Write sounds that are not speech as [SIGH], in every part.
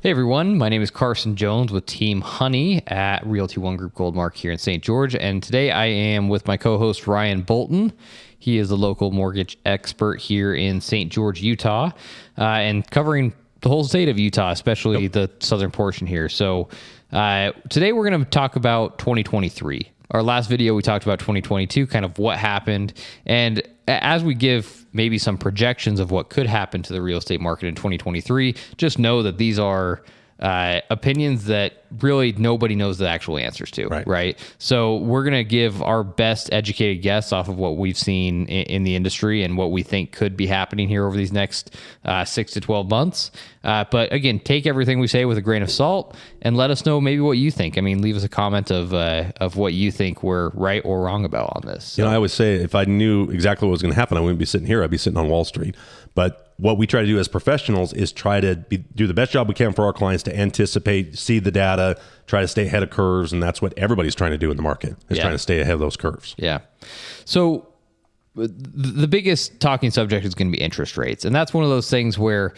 Hey everyone, my name is Carson Jones with Team Honey at Realty One Group Goldmark here in St. George, and today I am with my co-host Ryan Bolton. He is a local mortgage expert here in St. George, Utah, uh, and covering the whole state of Utah, especially yep. the southern portion here. So uh, today we're going to talk about 2023. Our last video we talked about 2022, kind of what happened, and as we give maybe some projections of what could happen to the real estate market in 2023, just know that these are uh, opinions that really nobody knows the actual answers to. Right. right? So we're going to give our best educated guess off of what we've seen in, in, the industry and what we think could be happening here over these next uh, six to 12 months. Uh, but again, take everything we say with a grain of salt and let us know maybe what you think. I mean, leave us a comment of uh, of what you think we're right or wrong about on this. So. You know, I always say if I knew exactly what was going to happen, I wouldn't be sitting here. I'd be sitting on Wall Street. But what we try to do as professionals is try to be, do the best job we can for our clients to anticipate, see the data, try to stay ahead of curves, and that's what everybody's trying to do in the market is yeah. trying to stay ahead of those curves. Yeah. So the biggest talking subject is going to be interest rates, and that's one of those things where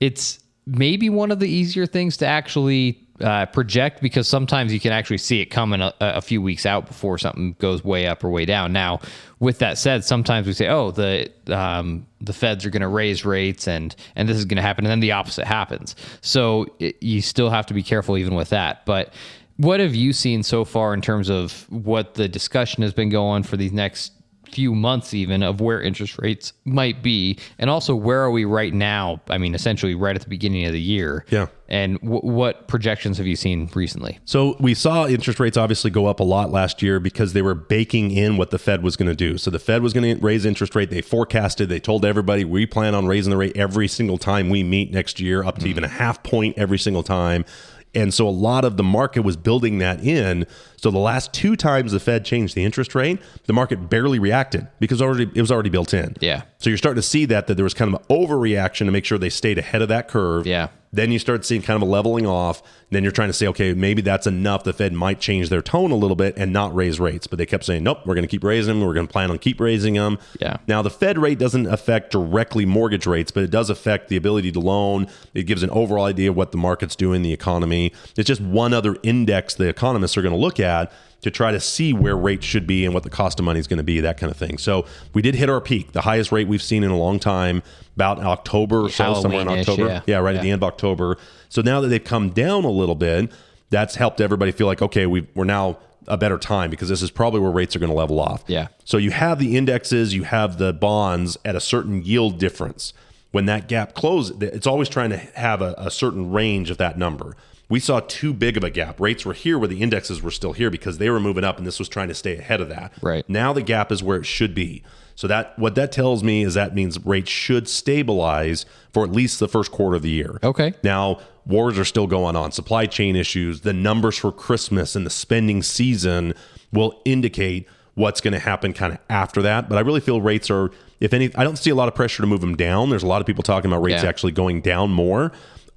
it's maybe one of the easier things to actually uh, project because sometimes you can actually see it coming a, a, few weeks out before something goes way up or way down. Now, with that said, sometimes we say, "Oh, the um, the Feds are going to raise rates and and this is going to happen," and then the opposite happens. So it, you still have to be careful even with that. But what have you seen so far in terms of what the discussion has been going for these next few months even of where interest rates might be. And also where are we right now? I mean essentially right at the beginning of the year. Yeah. And w- what projections have you seen recently? So we saw interest rates obviously go up a lot last year because they were baking in what the fed was going to do. So the fed was going to raise interest rate. They forecasted. They told everybody we plan on raising the rate every single time we meet next year up to mm-hmm. even a half point every single time and so a lot of the market was building that in. So the last two times the Fed changed the interest rate, the market barely reacted because already it was already built in. Yeah. So you're starting to see that that there was kind of an overreaction to make sure they stayed ahead of that curve. Yeah. Then you start seeing kind of a leveling off. Then you're trying to say, okay, maybe that's enough. The Fed might change their tone a little bit and not raise rates. But they kept saying, nope, we're going to keep raising them. We're going to plan on keep raising them. Yeah. Now, the Fed rate doesn't affect directly mortgage rates, but it does affect the ability to loan. It gives an overall idea of what the market's doing, the economy. It's just one other index the economists are going to look at to try to see where rates should be and what the cost of money is going to be, that kind of thing. So we did hit our peak, the highest rate we've seen in a long time, about October or so, somewhere in October. Yeah, yeah right yeah. at the end of October. So now that they've come down a little bit, that's helped everybody feel like, okay, we we're now a better time because this is probably where rates are going to level off. Yeah. So you have the indexes, you have the bonds at a certain yield difference. When that gap closes, it's always trying to have a, a certain range of that number we saw too big of a gap. Rates were here where the indexes were still here because they were moving up and this was trying to stay ahead of that. Right. Now the gap is where it should be. So that what that tells me is that means rates should stabilize for at least the first quarter of the year. Okay. Now wars are still going on, supply chain issues, the numbers for Christmas and the spending season will indicate what's going to happen kind of after that. But I really feel rates are, if any, I don't see a lot of pressure to move them down. There's a lot of people talking about rates yeah. actually going down more.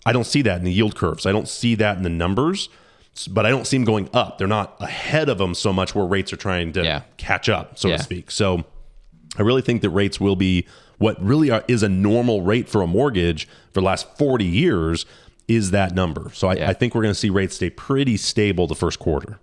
I don't see that in the yield curves. I don't see that in the numbers, but I don't see them going up. They're not ahead of them so much where rates are trying to yeah. catch up, so yeah. to speak. So I really think that rates will be what really are, is a normal rate for a mortgage for the last 40 years is that number. So I, yeah. I think we're going to see rates stay pretty stable the first quarter.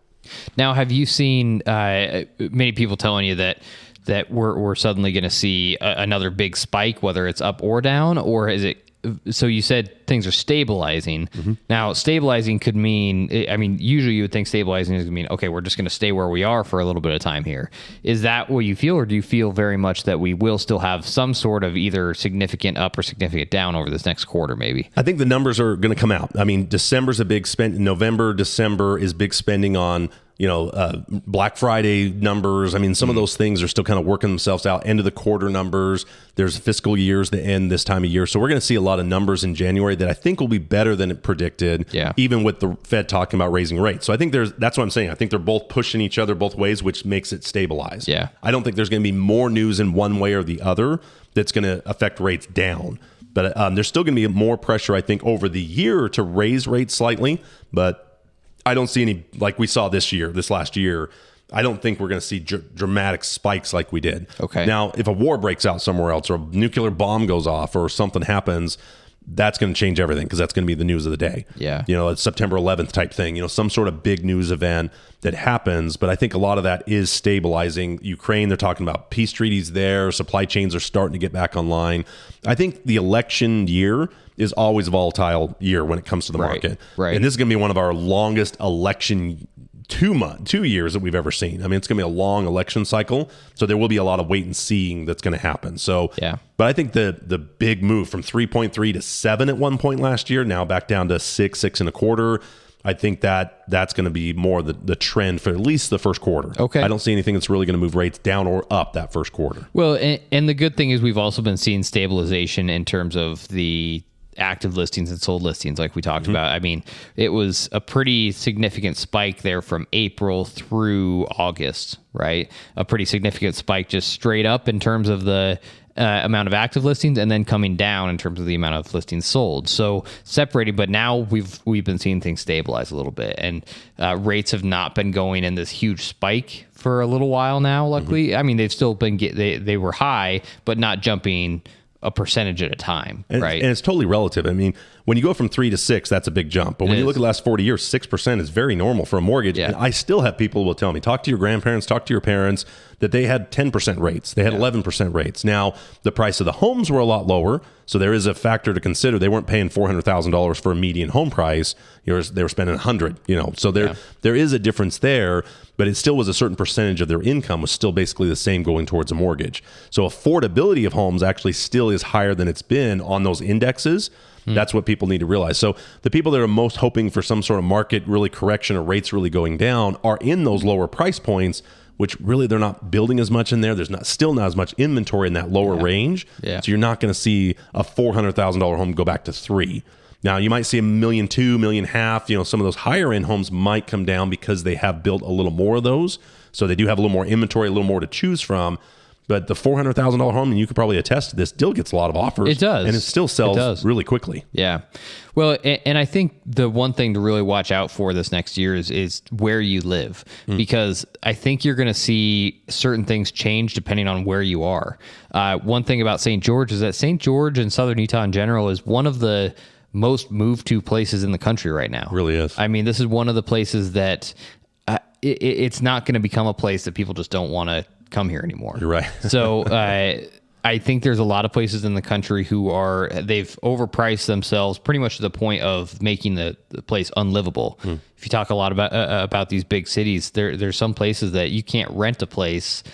Now, have you seen uh, many people telling you that that we're, we're suddenly going to see a, another big spike, whether it's up or down, or is it so you said things are stabilizing. Mm-hmm. Now, stabilizing could mean, I mean, usually you would think stabilizing is going to mean, okay, we're just going to stay where we are for a little bit of time here. Is that what you feel, or do you feel very much that we will still have some sort of either significant up or significant down over this next quarter, maybe? I think the numbers are going to come out. I mean, December's a big spend. November, December is big spending on you know, uh, Black Friday numbers. I mean, some mm. of those things are still kind of working themselves out. End of the quarter numbers. There's fiscal years that end this time of year, so we're going to see a lot of numbers in January that I think will be better than it predicted. Yeah. Even with the Fed talking about raising rates, so I think there's that's what I'm saying. I think they're both pushing each other both ways, which makes it stabilize. Yeah. I don't think there's going to be more news in one way or the other that's going to affect rates down. But um, there's still going to be more pressure, I think, over the year to raise rates slightly. But I don't see any like we saw this year, this last year. I don't think we're going to see dr- dramatic spikes like we did. Okay. Now, if a war breaks out somewhere else, or a nuclear bomb goes off, or something happens, that's going to change everything because that's going to be the news of the day. Yeah. You know, it's September 11th type thing, you know, some sort of big news event that happens. But I think a lot of that is stabilizing. Ukraine, they're talking about peace treaties there, supply chains are starting to get back online. I think the election year is always a volatile year when it comes to the Right, market. right. And this is going to be one of our longest election two month two years that we've ever seen. I mean, it's going to be a long election cycle, so there will be a lot of wait and seeing that's going to happen. So, Yeah. But I think the the big move from three point three to seven at one point last year, now back down to six, six and a quarter. I think that that's going to be more the, the trend for at least the first quarter. Okay. I don't see anything that's really going to move rates down or up that first quarter. Well, and, and the good thing is we've also been seeing stabilization in terms of the active listings and sold listings, like we talked about. I mean, it was a pretty significant spike there from April through August, right? A pretty significant spike just straight up in terms of the uh, amount of active listings and then coming down in terms of the amount of listings sold. So separating, but now we've we've been seeing things stabilize a little bit, and uh, rates have not been going in this huge spike for a little while now. Luckily, I mean they've still been get they they were high, but not jumping a percentage at a time, And, right? and it's totally relative. I mean, when you go from three to six, that's a big jump. But when you is. look at the last 40 years, 6% is very normal for a mortgage. Yeah. And I still have people will tell me, talk to your grandparents, talk to your parents, that they had 10% rates. They had 11% rates. Now, the price of the homes were a lot lower. So there is a factor to consider. They weren't paying $400,000 for a median home price. They were spending 100 you know. So there, there is a difference there, but it still was a certain percentage of their income was still basically the same going towards a mortgage. So affordability of homes actually still is higher than it's been on those indexes. Hmm. That's what people need to realize. So the people that are most hoping for some sort of market really correction or rates really going down are in those lower price points, which really they're not building as much in there. There's not still not as much inventory in that lower range. Yeah. So you're not going to see a four hundred thousand dollar home go back to three. Now you might see a million two, million half. You know, some of those higher end homes might come down because they have built a little more of those. So they do have a little more inventory, a little more to choose from. But the four hundred thousand dollar home, and you could probably attest to this, still gets a lot of offers. It does. and it still sells It does. really quickly. Yeah. Well, and, and I think the one thing to really watch out for this next year is, is where you live, because I think you're going to see certain things change depending on where you are. Uh, one thing about St. George is that St. George and Southern Utah in general is one of the most moved to places in the country right now. Really is. I mean, this is one of the places that uh, it- it's not going to become a place that people just don't want to come here anymore. You're right. so uh, I think there's a lot of places in the country who are they've overpriced themselves pretty much to the point of making the, the place unlivable. Hmm. If you talk a lot about uh, about these big cities, there there's some places that you can't rent a place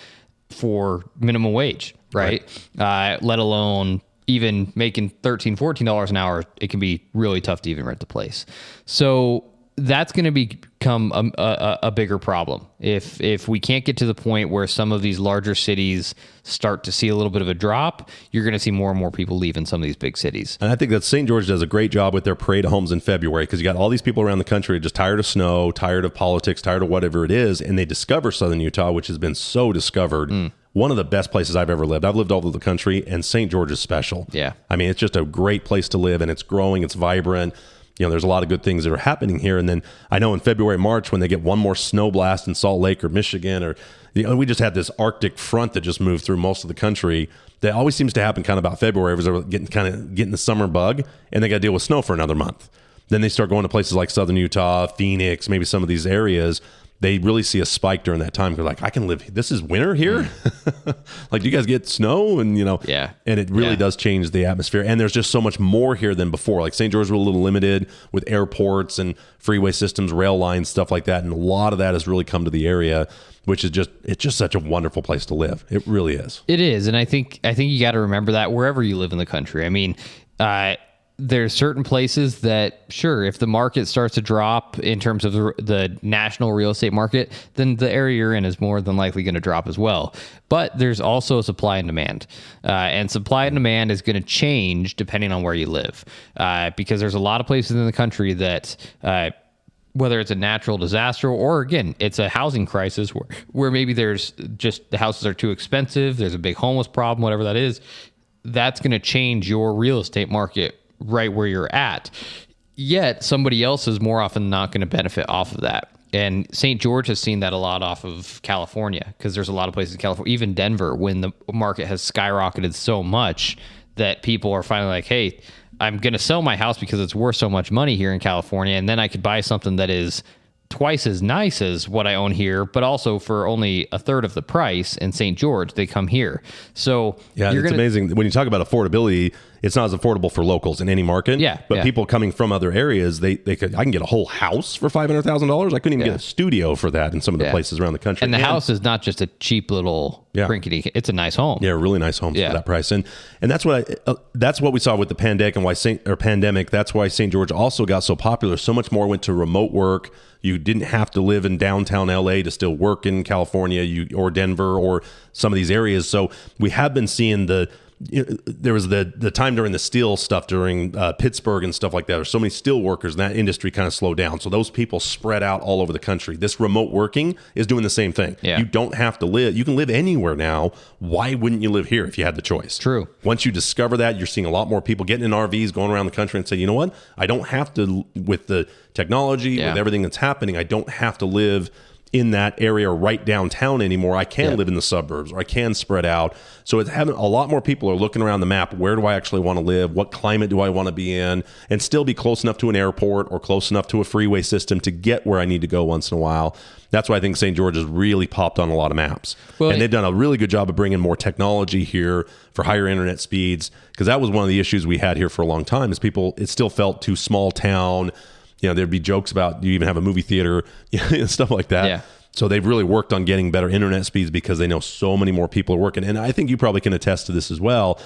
for minimum wage, right? Uh, let alone even making 13 14 dollars an hour it can be really tough to even rent a place so that's going to become a, a, a bigger problem if if we can't get to the point where some of these larger cities start to see a little bit of a drop you're going to see more and more people leaving some of these big cities And I think that St. George does a great job with their parade of homes in February because you got all these people around the country just tired of snow, tired of politics, tired of whatever it is, and they discover Southern Utah, which has been so discovered. Mm. One of the best places I've ever lived. I've lived all over the country, and St. George is special. Yeah. I mean, it's just a great place to live, and it's growing, it's vibrant. You know, there's a lot of good things that are happening here. And then I know in February, March, when they get one more snow blast in Salt Lake or Michigan, or you know, we just had this Arctic front that just moved through most of the country. That always seems to happen kind of about February, because they're getting kind of getting the summer bug, and they got to deal with snow for another month. Then they start going to places like Southern Utah, Phoenix, maybe some of these areas. They really see a spike during that time. They're like, I can live. This is winter here. [LAUGHS] like, do you guys get snow? And you know, Yeah. and it really Yeah. does change the atmosphere. And there's just so much more here than before. Like St. George was a little limited with airports and freeway systems, rail lines, stuff like that. And a lot of that has really come to the area, which is just it's just such a wonderful place to live. It really is. It is, and I think I think you got to remember that wherever you live in the country. I mean, uh, there's certain places that sure, if the market starts to drop in terms of the, the national real estate market, then the area you're in is more than likely going to drop as well. But there's also supply and demand, uh, and supply and demand is going to change depending on where you live, uh, because there's a lot of places in the country that. Uh, whether it's a natural disaster or again it's a housing crisis where, where maybe there's just the houses are too expensive there's a big homeless problem whatever that is that's going to change your real estate market right where you're at yet somebody else is more often not going to benefit off of that and st george has seen that a lot off of california because there's a lot of places in california even denver when the market has skyrocketed so much that people are finally like hey I'm going to sell my house because it's worth so much money here in California, and then I could buy something that is twice as nice as what I own here, but also for only a third of the price in St. George, they come here. So Yeah, it's gonna, amazing when you talk about affordability. It's not as affordable for locals in any market. Yeah, but yeah. people coming from other areas, they they could. I can get a whole house for five hundred thousand dollars. I couldn't even Yeah. get a studio for that in some of the Yeah. places around the country. And the house is not just a cheap little Yeah. rinkety. It's a nice home. Yeah, really nice homes Yeah. for that price, and and that's what I, uh, that's what we saw with the pandemic and why Saint or pandemic. That's why St. George also got so popular. So much more went to remote work. You didn't have to live in downtown LA to still work in California, you or Denver or some of these areas. So we have been seeing the. You know, there was the the time during the steel stuff during uh, Pittsburgh and stuff like that. There's so many steel workers, and that industry kind of slowed down. So those people spread out all over the country. This remote working is doing the same thing. Yeah. You don't have to live. You can live anywhere now. Why wouldn't you live here if you had the choice? True. Once you discover that, you're seeing a lot more people getting in RVs, going around the country, and say, you know what? I don't have to with the technology, Yeah. with everything that's happening. I don't have to live in that area right downtown anymore. I can Yeah. live in the suburbs, or I can spread out. So it's having a lot more people are looking around the map. Where do I actually want to live? What climate do I want to be in? And still be close enough to an airport or close enough to a freeway system to get where I need to go once in a while. That's why I think St. George has really popped on a lot of maps. Well, and they've done a really good job of bringing more technology here for higher internet speeds because that was one of the issues we had here for a long time is people it still felt too small town you know there'd be jokes about you even have a movie theater [LAUGHS] and stuff like that. Yeah. so they've really worked on getting better internet speeds because they know so many more people are working. And i think you probably can attest to this as well.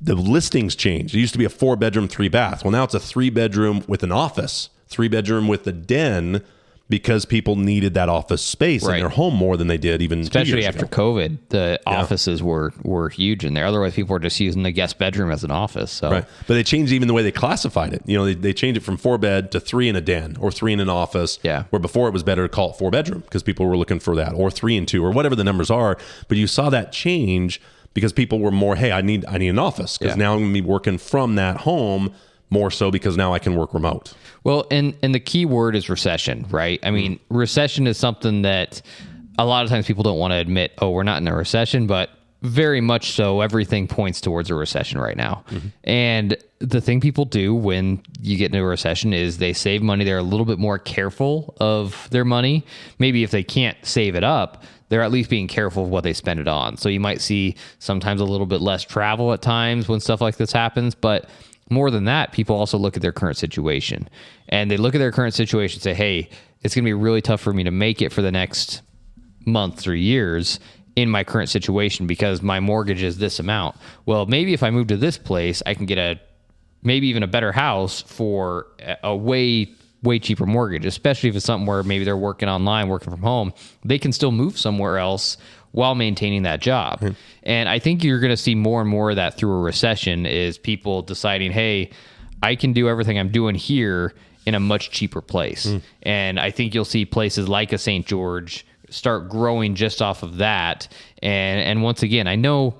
The listings changed. It used to be a four bedroom three bath. Well now it's a three bedroom with an office three bedroom with a den because people needed that office space Right. in their home more than they did even Especially after ago. COVID, the offices were were huge in there. Otherwise, people were just using the guest bedroom as an office. So Right. But they changed even the way they classified it. You know, they, they changed it from four bed to three in a den or three in an office. Yeah. Where before it was better to call it four bedroom because people were looking for that or three and two or whatever the numbers are. But you saw that change because people were more, hey, I need I need an office because Yeah. now I'm gonna be working from that home more so because now I can work remote. Well, and and the key word is recession, right? I mean, mm-hmm. recession is something that a lot of times people don't want to admit. Oh, we're not in a recession, but very much so. Everything points towards a recession right now. Mm-hmm. And the thing people do when you get into a recession is they save money. They're a little bit more careful of their money. Maybe if they can't save it up, they're at least being careful of what they spend it on. So you might see sometimes a little bit less travel at times when stuff like this happens, but more than that, people also look at their current situation and they look at their current situation and say, hey, it's going to be really tough for me to make it for the next months or years in my current situation because my mortgage is this amount. Well, maybe if I move to this place, I can get a maybe even a better house for a- a way way cheaper mortgage, especially if it's something where maybe they're working online, working from home. They can still move somewhere else while maintaining that job. And I think you're going to see more and more of that through a recession is people deciding, "Hey, I can do everything I'm doing here in a much cheaper place." Hmm. And I think you'll see places like a St. George start growing just off of that. And and once again, I know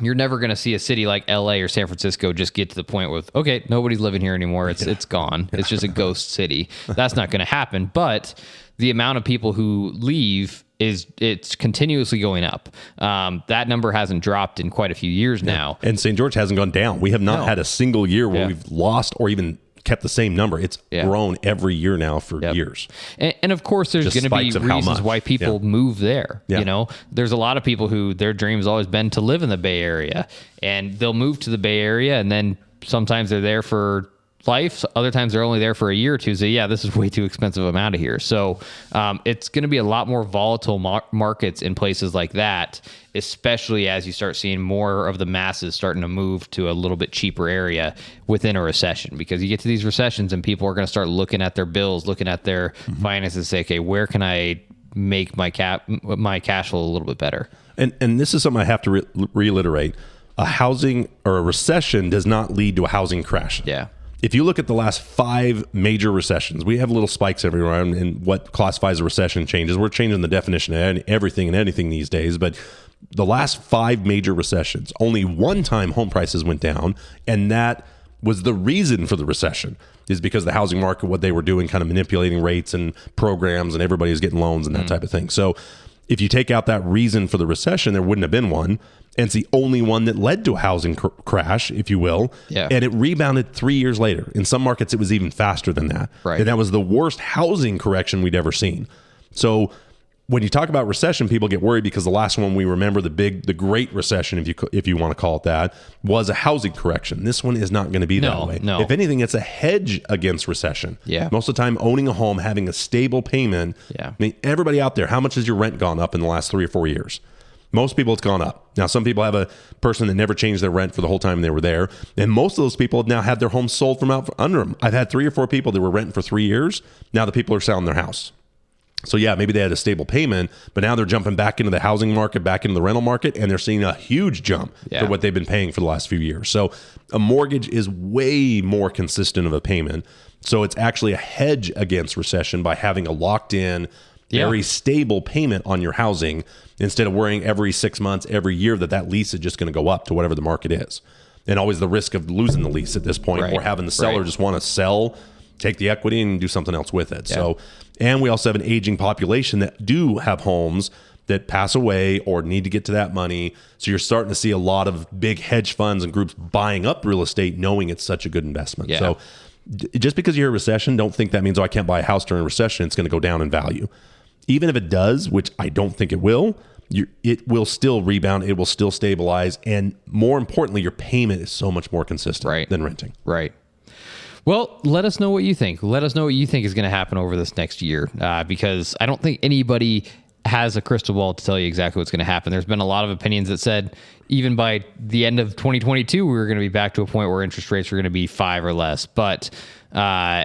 you're never going to see a city like LA or San Francisco just get to the point with okay, nobody's living here anymore. It's it's gone. It's just a ghost city. That's not going to happen. But the amount of people who leave is it's continuously going up. Um, that number hasn't dropped in quite a few years now. And St. George hasn't gone down. We have not No. had a single year where Yeah. we've lost or even kept the same number. It's Yeah. grown every year now for Yep. years. And, and of course, there's going to be spikes of how reasons why people Yeah. move there. Yeah. You know, there's a lot of people who their dream has always been to live in the Bay Area, and they'll move to the Bay Area, and then sometimes they're there for life. Other times they're only there for a year or two. So yeah, this is way too expensive. I'm out of here. So um, it's going to be a lot more volatile mar- markets in places like that, especially as you start seeing more of the masses starting to move to a little bit cheaper area within a recession. Because you get to these recessions and people are going to start looking at their bills, looking at their finances, and say, okay, where can I make my cap my cash flow a little bit better? And and this is something I have to re- reiterate: a housing or a recession does not lead to a housing crash. Yeah. If you look at the last five major recessions, we have little spikes everywhere, and what classifies a recession changes. We're changing the definition of everything and anything these days, but the last five major recessions, only one time home prices went down, and that was the reason for the recession is because the housing market, what they were doing, kind of manipulating rates and programs, and everybody was getting loans and that mm. type of thing. So if you take out that reason for the recession, there wouldn't have been one. And it's the only one that led to a housing cr- crash, if you will. Yeah. And it rebounded three years later. In some markets, it was even faster than that. Right. And that was the worst housing correction we'd ever seen. So when you talk about recession, people get worried because the last one we remember, the big, the Great Recession, if you if you want to call it that, was a housing correction. This one is not going to be No, that way. no. If anything, it's a hedge against recession. Yeah. Most of the time, owning a home, having a stable payment. Yeah. I mean, everybody out there, how much has your rent gone up in the last three or four years? Most people, it's gone up. Now, some people have a person that never changed their rent for the whole time they were there, and most of those people have now had their homes sold from out under them. I've had three or four people that were renting for three years. Now the people are selling their house. So yeah, maybe they had a stable payment, but now they're jumping back into the housing market, back into the rental market, and they're seeing a huge jump Yeah. for what they've been paying for the last few years. So a mortgage is way more consistent of a payment. So it's actually a hedge against recession by having a locked in, Yeah. very stable payment on your housing instead of worrying every six months, every year that that lease is just going to go up to whatever the market is. And always the risk of losing the lease at this point Right. or having the seller Right. just want to sell, take the equity and do something else with it. So, and we also have an aging population that do have homes that pass away or need to get to that money. So you're starting to see a lot of big hedge funds and groups buying up real estate knowing it's such a good investment. Yeah. So just because you're in a recession, don't think that means, oh, I can't buy a house during a recession. It's going to go down in value. Even if it does, which I don't think it will, you it will still rebound. It will still stabilize. And more importantly, your payment is so much more consistent Right. than renting. Right. Well, let us know what you think. Let us know what you think is going to happen over this next year, uh, because I don't think anybody has a crystal ball to tell you exactly what's going to happen. There's been a lot of opinions that said even by the end of 2022, we were going to be back to a point where interest rates were going to be five or less. But uh,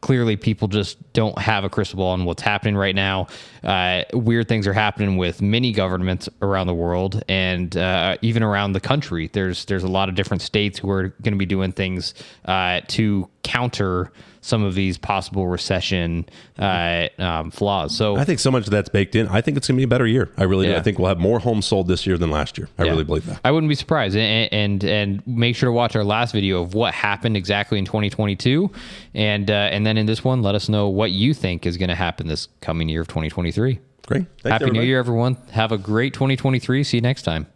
clearly, people just don't have a crystal ball on what's happening right now. Uh, weird things are happening with many governments around the world and uh, even around the country. There's there's a lot of different states who are going to be doing things uh, to counter some of these possible recession uh, um, flaws. So I think so much of that's baked in. I think it's going to be a better year. I really do. I think we'll have more homes sold this year than last year. I Yeah. really believe that. I wouldn't be surprised. And, and and make sure to watch our last video of what happened exactly in 2022, and uh, and then in this one, let us know what you think is going to happen this coming year of 2023. Great. Thanks, Happy everybody. New Year, everyone! Have a great 2023. See you next time.